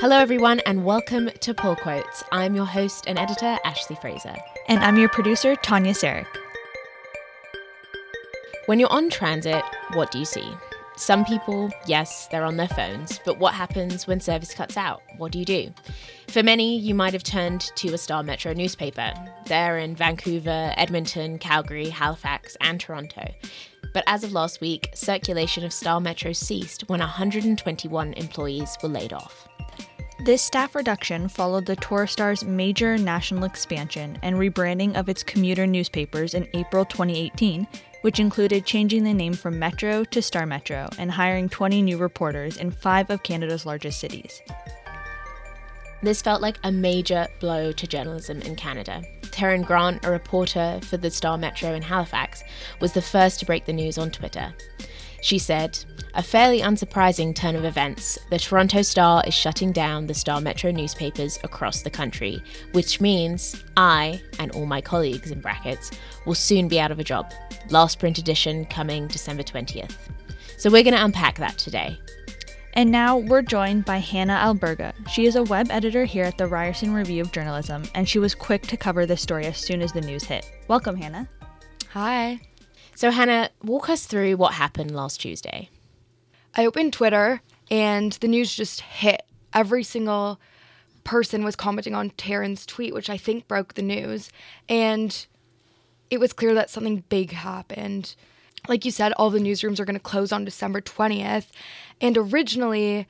Hello, everyone, and welcome to Pull Quotes. I'm your host and editor, Ashley Fraser. And I'm your producer, Tanja Saric. When you're on transit, what do you see? Some people, yes, they're on their phones, but what happens when service cuts out? What do you do? For many, you might have turned to a Star Metro newspaper. They're in Vancouver, Edmonton, Calgary, Halifax, and Toronto. But as of last week, circulation of Star Metro ceased when 121 employees were laid off. This staff reduction followed the Torstar's major national expansion and rebranding of its commuter newspapers in April 2018, which included changing the name from Metro to Star Metro and hiring 20 new reporters in five of Canada's largest cities. This felt like a major blow to journalism in Canada. Taryn Grant, a reporter for the Star Metro in Halifax, was the first to break the news on Twitter. She said, A fairly unsurprising turn of events. The Toronto Star is shutting down the Star Metro newspapers across the country, which means I, and all my colleagues in brackets, will soon be out of a job. Last print edition coming December 20th. So we're going to unpack that today. And now we're joined by Hannah Alberga. She is a web editor here at the Ryerson Review of Journalism, and she was quick to cover this story as soon as the news hit. Welcome, Hannah. Hi. So, Hannah, walk us through what happened last Tuesday. I opened Twitter and the news just hit. Every single person was commenting on Taryn's tweet, which I think broke the news. And it was clear that something big happened like you said, all the newsrooms are going to close on December 20th. And originally,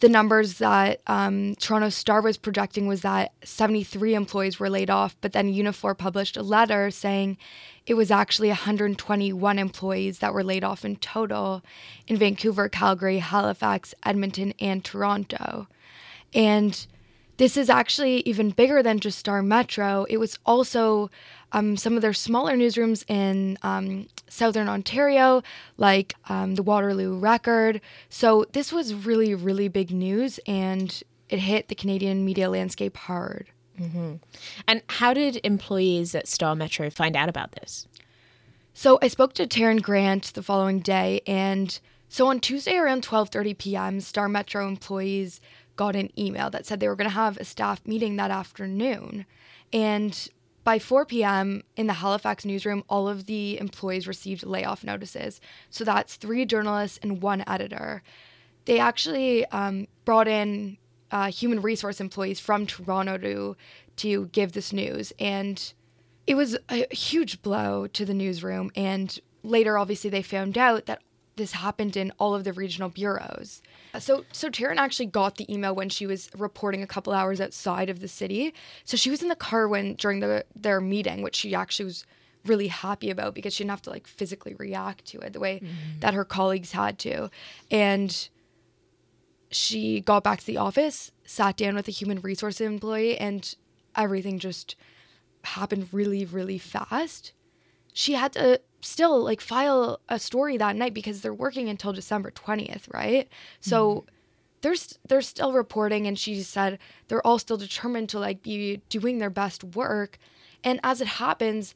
the numbers that um, Toronto Star was projecting was that 73 employees were laid off, but then Unifor published a letter saying it was actually 121 employees that were laid off in total in Vancouver, Calgary, Halifax, Edmonton, and Toronto. And this is actually even bigger than just Star Metro. It was also um, some of their smaller newsrooms in um, Southern Ontario, like um, the Waterloo Record. So this was really, really big news and it hit the Canadian media landscape hard. Mm-hmm. And how did employees at Star Metro find out about this? So I spoke to Taryn Grant the following day, and so on Tuesday around 12:30 p.m., Star Metro employees got an email that said they were going to have a staff meeting that afternoon. And by 4 p.m. in the Halifax newsroom, all of the employees received layoff notices. So that's three journalists and one editor. They actually um, brought in uh, human resource employees from Toronto to to give this news, and it was a huge blow to the newsroom. And later, obviously, they found out that this happened in all of the regional bureaus. So so Taryn actually got the email when she was reporting a couple hours outside of the city. So she was in the car when during the their meeting, which she actually was really happy about because she didn't have to like physically react to it the way mm-hmm. that her colleagues had to. And she got back to the office, sat down with a human resource employee, and everything just happened really, really fast. She had to still like file a story that night because they're working until December 20th, right? So mm-hmm. there's they're still reporting and she said they're all still determined to like be doing their best work. And as it happens,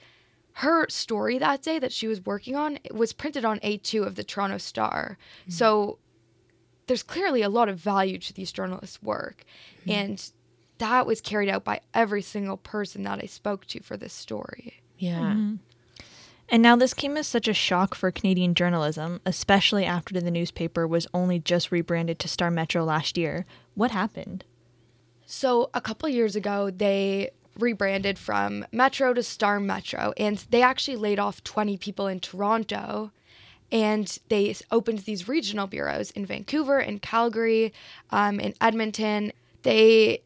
her story that day that she was working on was printed on A2 of the Toronto Star. Mm-hmm. So there's clearly a lot of value to these journalists' work. Mm-hmm. And that was carried out by every single person that I spoke to for this story. Yeah. And now this came as such a shock for Canadian journalism, especially after the newspaper was only just rebranded to Star Metro last year. What happened? So, a couple years ago, they rebranded from Metro to Star Metro, and they actually laid off 20 people in Toronto. And they opened these regional bureaus in Vancouver, in Calgary, um, in Edmonton. They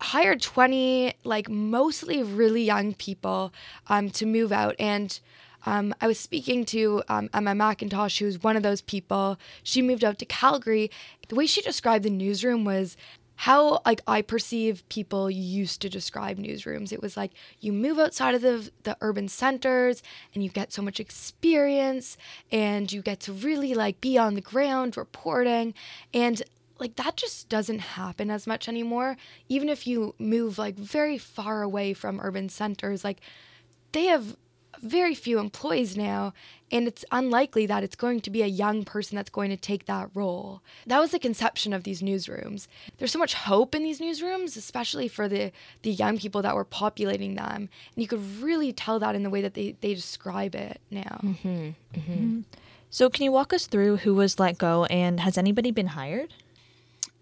hired 20, like mostly really young people um, to move out. And um, I was speaking to um, Emma McIntosh, who's one of those people. She moved out to Calgary. The way she described the newsroom was how like I perceive people used to describe newsrooms. It was like you move outside of the the urban centers and you get so much experience and you get to really like be on the ground reporting and like that just doesn't happen as much anymore. Even if you move like very far away from urban centers, like they have very few employees now, and it's unlikely that it's going to be a young person that's going to take that role. That was the conception of these newsrooms. There's so much hope in these newsrooms, especially for the, the young people that were populating them. And you could really tell that in the way that they, they describe it now. Mm-hmm. Mm-hmm. Mm-hmm. So, can you walk us through who was let go and has anybody been hired?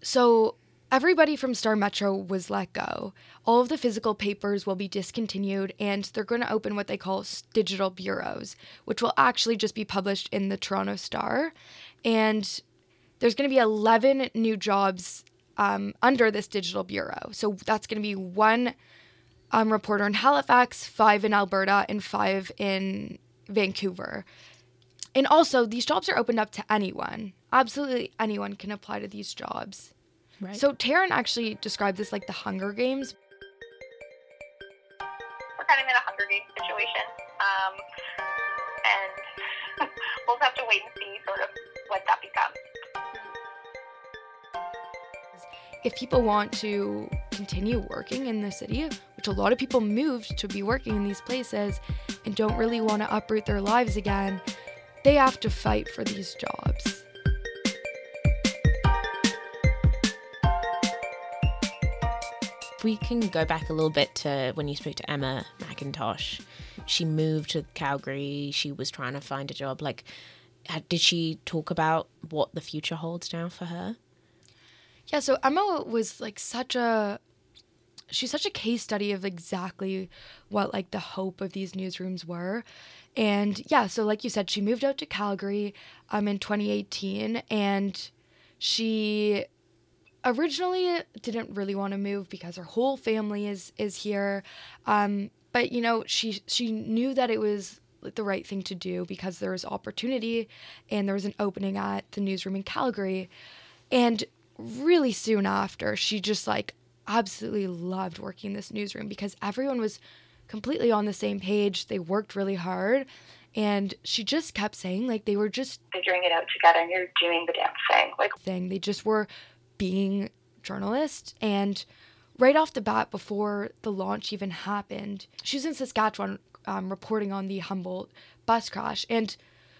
So, Everybody from Star Metro was let go. All of the physical papers will be discontinued, and they're going to open what they call digital bureaus, which will actually just be published in the Toronto Star. And there's going to be 11 new jobs um, under this digital bureau. So that's going to be one um, reporter in Halifax, five in Alberta, and five in Vancouver. And also, these jobs are opened up to anyone. Absolutely anyone can apply to these jobs. Right. So Taryn actually described this like the Hunger Games. We're kind of in a Hunger Games situation, um, and we'll have to wait and see sort of what that becomes. If people want to continue working in the city, which a lot of people moved to be working in these places and don't really want to uproot their lives again, they have to fight for these jobs. We can go back a little bit to when you spoke to Emma McIntosh, she moved to Calgary. She was trying to find a job. Like, did she talk about what the future holds now for her? Yeah, so Emma was like such a she's such a case study of exactly what like the hope of these newsrooms were. And yeah, so like you said, she moved out to Calgary um in 2018 and she originally didn't really want to move because her whole family is is here. Um, but you know, she she knew that it was the right thing to do because there was opportunity and there was an opening at the newsroom in Calgary. And really soon after, she just like absolutely loved working in this newsroom because everyone was completely on the same page. They worked really hard. And she just kept saying, like, they were just figuring it out together and you're doing the damn thing. Like, thing. They just were being journalist. And right off the bat before the launch even happened she was in saskatchewan um, reporting on the humboldt bus crash. And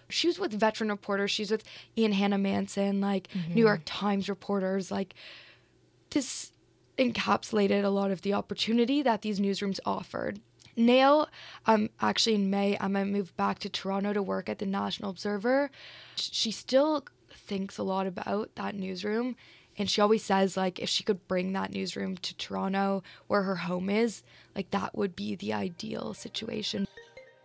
she was with veteran reporters. She's with Ian Hanomansing like mm-hmm. new york times reporters. Like this encapsulated a lot of the opportunity that these newsrooms offered. Now, um, actually in May, Emma moved back to Toronto to work at the National Observer. She still thinks a lot about that newsroom and she always says like if she could bring that newsroom to Toronto where her home is, like that would be the ideal situation.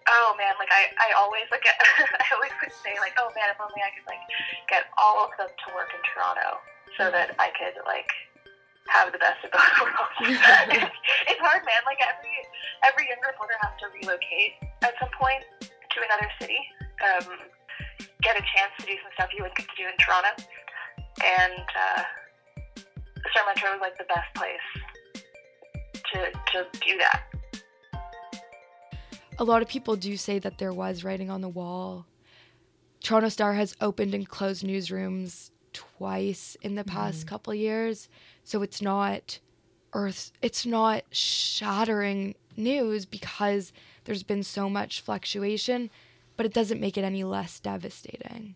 Oh man, like I, I always like I always would say like, oh man, if only I could like get all of them to work in Toronto so that I could like have the best of both worlds. it's, hard, man. Like every every young reporter has to relocate at some point to another city, um, get a chance to do some stuff you wouldn't get to do in Toronto, and uh, Star Metro was like the best place to to do that. A lot of people do say that there was writing on the wall. Toronto Star has opened and closed newsrooms twice in the past mm. couple years, so it's not earth it's not shattering news because there's been so much fluctuation, but it doesn't make it any less devastating.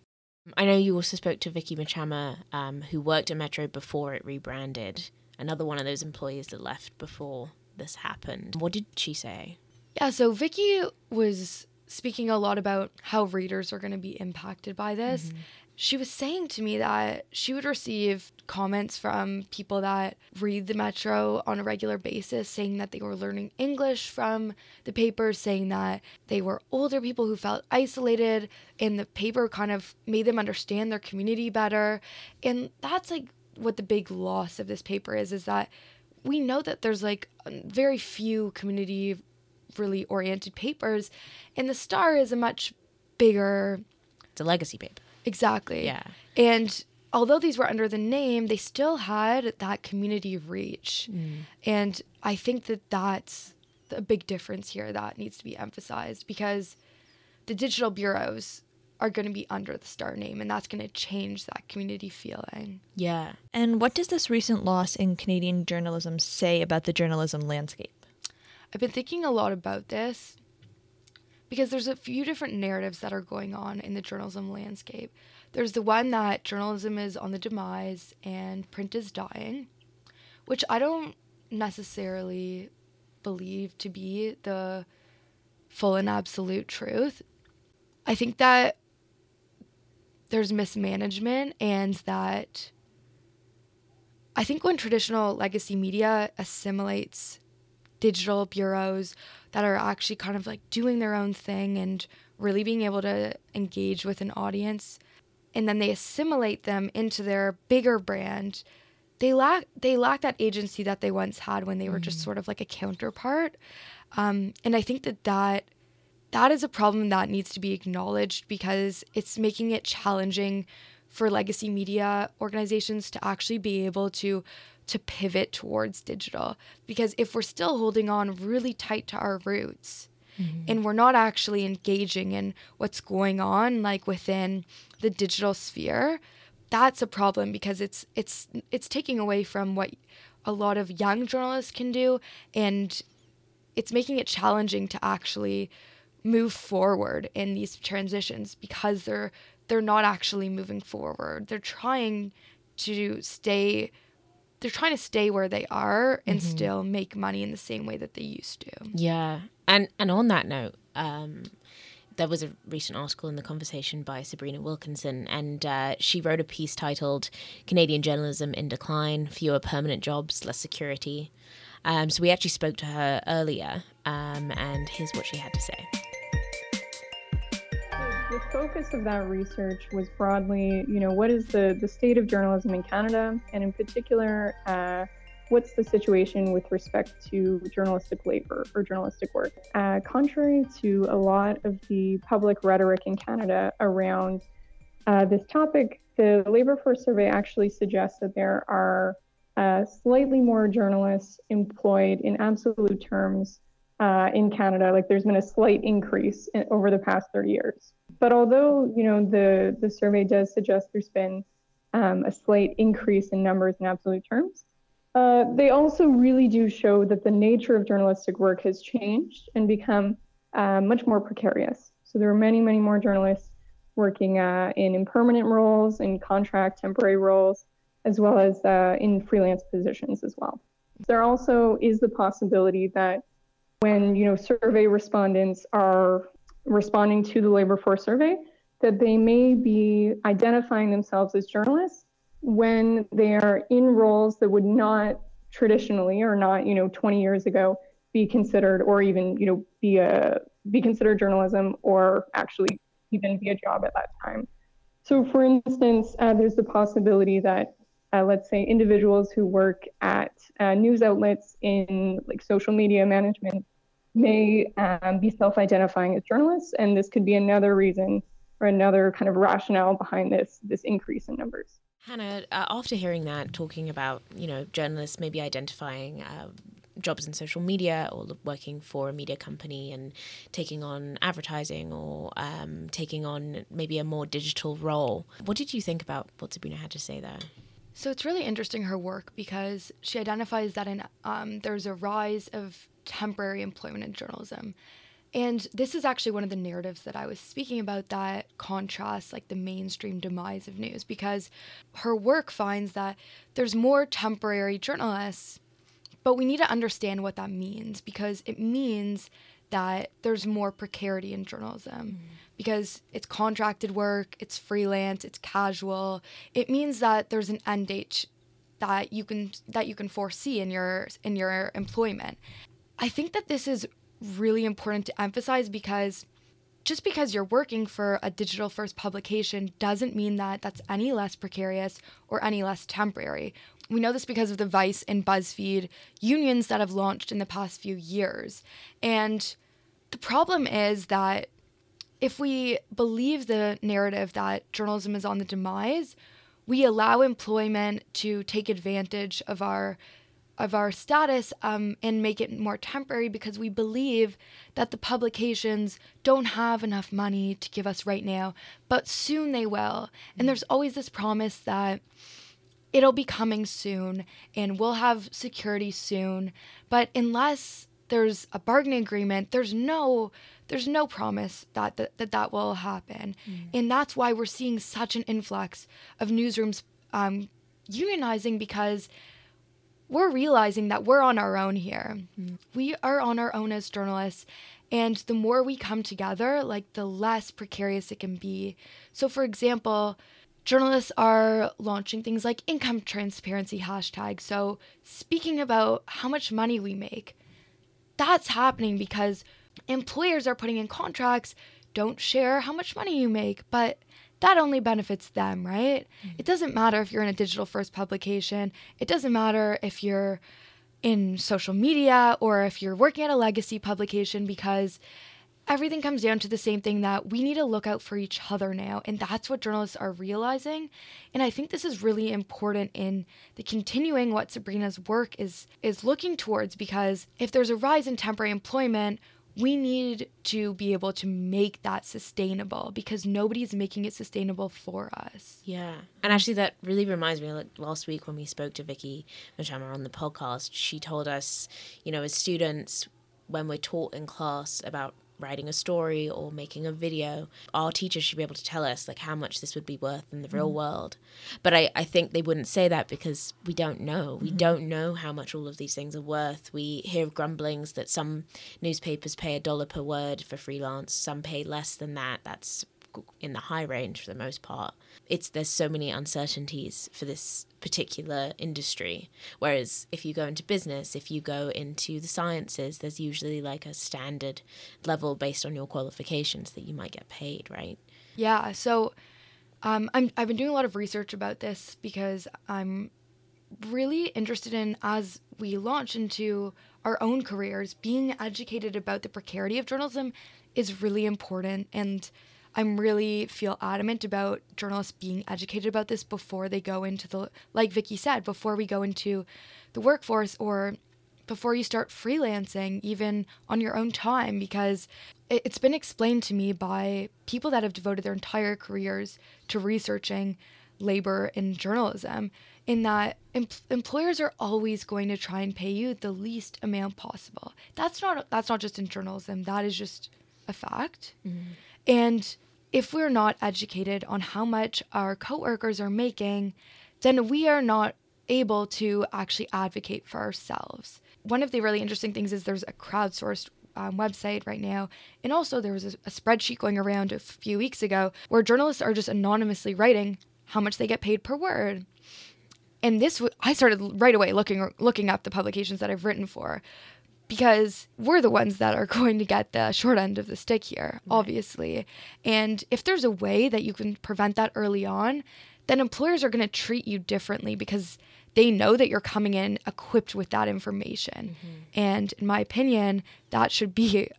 I know you also spoke to Vicky Mochama, um, who worked at Metro before it rebranded. Another one of those employees that left before this happened. What did she say? Yeah, so Vicky was speaking a lot about how readers are going to be impacted by this. Mm-hmm she was saying to me that she would receive comments from people that read the Metro on a regular basis saying that they were learning English from the paper, saying that they were older people who felt isolated, and the paper kind of made them understand their community better. And that's like what the big loss of this paper is is that we know that there's like very few community really oriented papers, and the Star is a much bigger. It's a legacy paper Exactly. Yeah. And although these were under the name, they still had that community reach. Mm. And I think that that's a big difference here that needs to be emphasized because the digital bureaus are going to be under the star name and that's going to change that community feeling. Yeah. And what does this recent loss in Canadian journalism say about the journalism landscape? I've been thinking a lot about this because there's a few different narratives that are going on in the journalism landscape. There's the one that journalism is on the demise and print is dying, which I don't necessarily believe to be the full and absolute truth. I think that there's mismanagement and that I think when traditional legacy media assimilates digital bureaus that are actually kind of like doing their own thing and really being able to engage with an audience. And then they assimilate them into their bigger brand. They lack they lack that agency that they once had when they were just mm-hmm. sort of like a counterpart. Um, and i think that that that is a problem that needs to be acknowledged because it's making it challenging for legacy media organizations to actually be able to to pivot towards digital because if we're still holding on really tight to our roots mm-hmm. and we're not actually engaging in what's going on like within the digital sphere that's a problem because it's it's it's taking away from what a lot of young journalists can do and it's making it challenging to actually move forward in these transitions because they're they're not actually moving forward. They're trying to stay they're trying to stay where they are and mm-hmm. still make money in the same way that they used to. Yeah. And and on that note, um there was a recent article in the conversation by Sabrina Wilkinson, and uh, she wrote a piece titled Canadian Journalism in Decline Fewer Permanent Jobs, Less Security. Um, so we actually spoke to her earlier, um, and here's what she had to say the focus of that research was broadly, you know, what is the, the state of journalism in Canada, and in particular, uh, what's the situation with respect to journalistic labor or journalistic work? Uh, contrary to a lot of the public rhetoric in Canada around uh, this topic, the labor force survey actually suggests that there are uh, slightly more journalists employed in absolute terms uh, in Canada. Like there's been a slight increase in, over the past 30 years. But although you know the the survey does suggest there's been um, a slight increase in numbers in absolute terms, uh, they also really do show that the nature of journalistic work has changed and become uh, much more precarious. So there are many, many more journalists working uh, in impermanent roles, in contract, temporary roles, as well as uh, in freelance positions as well. There also is the possibility that when you know survey respondents are responding to the labor force survey that they may be identifying themselves as journalists when they are in roles that would not traditionally or not you know 20 years ago be considered or even you know be a be considered journalism or actually even be a job at that time. So for instance uh, there's the possibility that uh, let's say individuals who work at uh, news outlets in like social media management may um, be self identifying as journalists. And this could be another reason or another kind of rationale behind this, this increase in numbers. Hannah, uh, after hearing that, talking about, you know, journalists maybe identifying uh, jobs in social media or working for a media company and taking on advertising or um, taking on maybe a more digital role. What did you think about what Sabrina had to say there? So it's really interesting her work because she identifies that in um, there's a rise of temporary employment in journalism. And this is actually one of the narratives that I was speaking about that contrasts like the mainstream demise of news because her work finds that there's more temporary journalists, but we need to understand what that means because it means that there's more precarity in journalism mm. Because it's contracted work, it's freelance, it's casual. It means that there's an end date that you can that you can foresee in your in your employment. I think that this is really important to emphasize because just because you're working for a digital first publication doesn't mean that that's any less precarious or any less temporary. We know this because of the Vice and BuzzFeed unions that have launched in the past few years. And the problem is that if we believe the narrative that journalism is on the demise, we allow employment to take advantage of our of our status um, and make it more temporary because we believe that the publications don't have enough money to give us right now, but soon they will. And there's always this promise that it'll be coming soon and we'll have security soon. But unless there's a bargaining agreement, there's no there's no promise that that that, that will happen. Mm. And that's why we're seeing such an influx of newsrooms um, unionizing because we're realizing that we're on our own here. Mm. We are on our own as journalists. And the more we come together, like the less precarious it can be. So, for example, journalists are launching things like income transparency hashtags. So, speaking about how much money we make, that's happening because employers are putting in contracts don't share how much money you make, but that only benefits them, right? Mm-hmm. It doesn't matter if you're in a digital first publication, it doesn't matter if you're in social media or if you're working at a legacy publication because everything comes down to the same thing that we need to look out for each other now and that's what journalists are realizing and i think this is really important in the continuing what sabrina's work is is looking towards because if there's a rise in temporary employment we need to be able to make that sustainable because nobody's making it sustainable for us. Yeah. And actually that really reminds me like last week when we spoke to Vicky Mochama on the podcast, she told us, you know, as students when we're taught in class about writing a story or making a video, our teachers should be able to tell us like how much this would be worth in the real mm world. But I, I think they wouldn't say that because we don't know. We mm-hmm. don't know how much all of these things are worth. We hear grumblings that some newspapers pay a dollar per word for freelance, some pay less than that. That's in the high range for the most part. It's there's so many uncertainties for this particular industry. Whereas if you go into business, if you go into the sciences, there's usually like a standard level based on your qualifications that you might get paid, right? Yeah. So um, I'm I've been doing a lot of research about this because I'm really interested in as we launch into our own careers, being educated about the precarity of journalism is really important and I'm really feel adamant about journalists being educated about this before they go into the like Vicky said, before we go into the workforce or before you start freelancing even on your own time because it's been explained to me by people that have devoted their entire careers to researching labor in journalism in that em- employers are always going to try and pay you the least amount possible. That's not that's not just in journalism. That is just a fact. Mm-hmm. And if we're not educated on how much our coworkers are making, then we are not able to actually advocate for ourselves. One of the really interesting things is there's a crowdsourced um, website right now. And also, there was a, a, spreadsheet going around a few weeks ago where journalists are just anonymously writing how much they get paid per word. And this, w- I started right away looking looking up the publications that I've written for because we're the ones that are going to get the short end of the stick here, right. obviously. And if there's a way that you can prevent that early on, then employers are going to treat you differently because they know that you're coming in equipped with that information. Mm-hmm. And in my opinion, that should be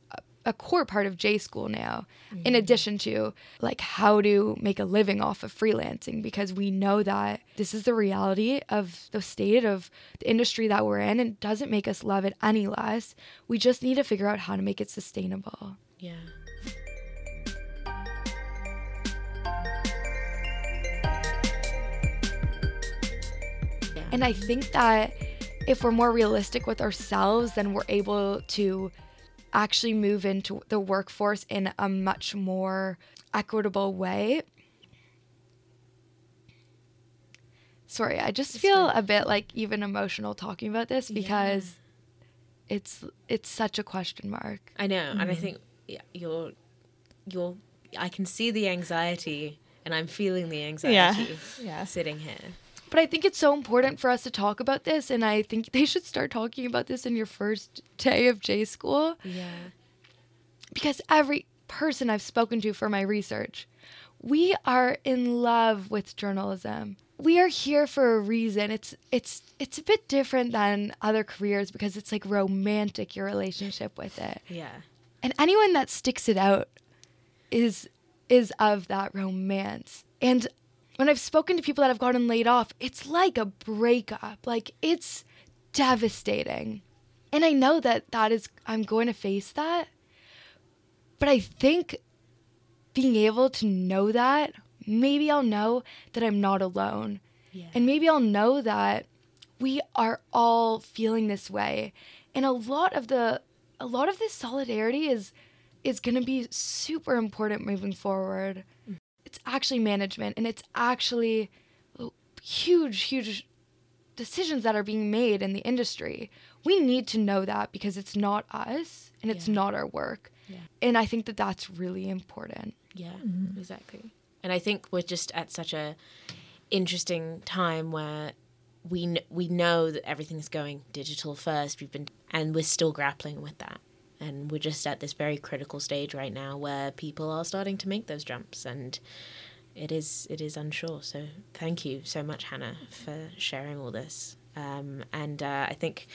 a core part of J school now, mm-hmm. in addition to like how to make a living off of freelancing, because we know that this is the reality of the state of the industry that we're in and doesn't make us love it any less. We just need to figure out how to make it sustainable. Yeah. And I think that if we're more realistic with ourselves, then we're able to actually move into the workforce in a much more equitable way. Sorry, I just feel a bit like even emotional talking about this because yeah. it's it's such a question mark. I know, mm-hmm. and I mm-hmm. think you're you're I can see the anxiety and I'm feeling the anxiety yeah. yeah. sitting here. But I think it's so important for us to talk about this, and I think they should start talking about this in your first day of J school. Yeah. Because every person I've spoken to for my research, we are in love with journalism. We are here for a reason. It's it's it's a bit different than other careers because it's like romantic your relationship with it. Yeah. And anyone that sticks it out is is of that romance. And when I've spoken to people that have gotten laid off, it's like a breakup. Like it's devastating. And I know that that is I'm going to face that. But I think being able to know that, maybe I'll know that I'm not alone. Yeah. And maybe I'll know that we are all feeling this way. And a lot of the a lot of this solidarity is is going to be super important moving forward. It's actually management and it's actually huge huge decisions that are being made in the industry. We need to know that because it's not us and it's yeah. not our work. Yeah. And I think that that's really important. Yeah, mm-hmm. exactly. And I think we're just at such a interesting time where we kn- we know that everything's going digital first. We've been and we're still grappling with that. And we're just at this very critical stage right now where people are starting to make those jumps and it is it is unsure. So thank you so much, Hannah, for sharing all this. Um, and uh, I think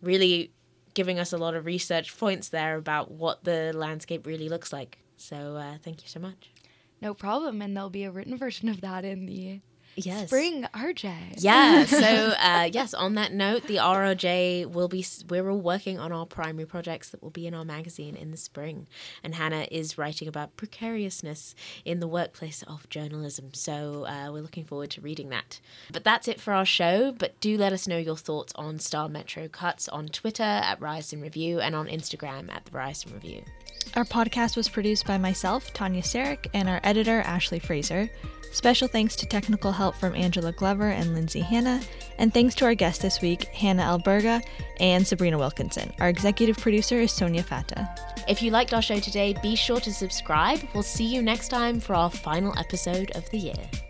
really giving us a lot of research points there about what the landscape really looks like. So uh, thank you so much. No problem. And there'll be a written version of that in the yes. spring RJ. Yeah. So uh, yes, on that note, the RRJ will be. We're all working on our primary projects that will be in our magazine in the spring, and Hannah is writing about precariousness in the workplace of journalism. So uh, we're looking forward to reading that. But that's it for our show. But do let us know your thoughts on Star Metro Cuts on Twitter at Ryerson Review and on Instagram at the Ryerson Review. Our podcast was produced by myself, Tanja Saric, and our editor, Ashley Fraser. Special thanks to technical help from Angela Glover and Lindsay Hanna, and thanks to our guests this week, Hannah Alberga and Sabrina Wilkinson. Our executive producer is Sonia Fata. If you liked our show today, be sure to subscribe. We'll see you next time for our final episode of the year.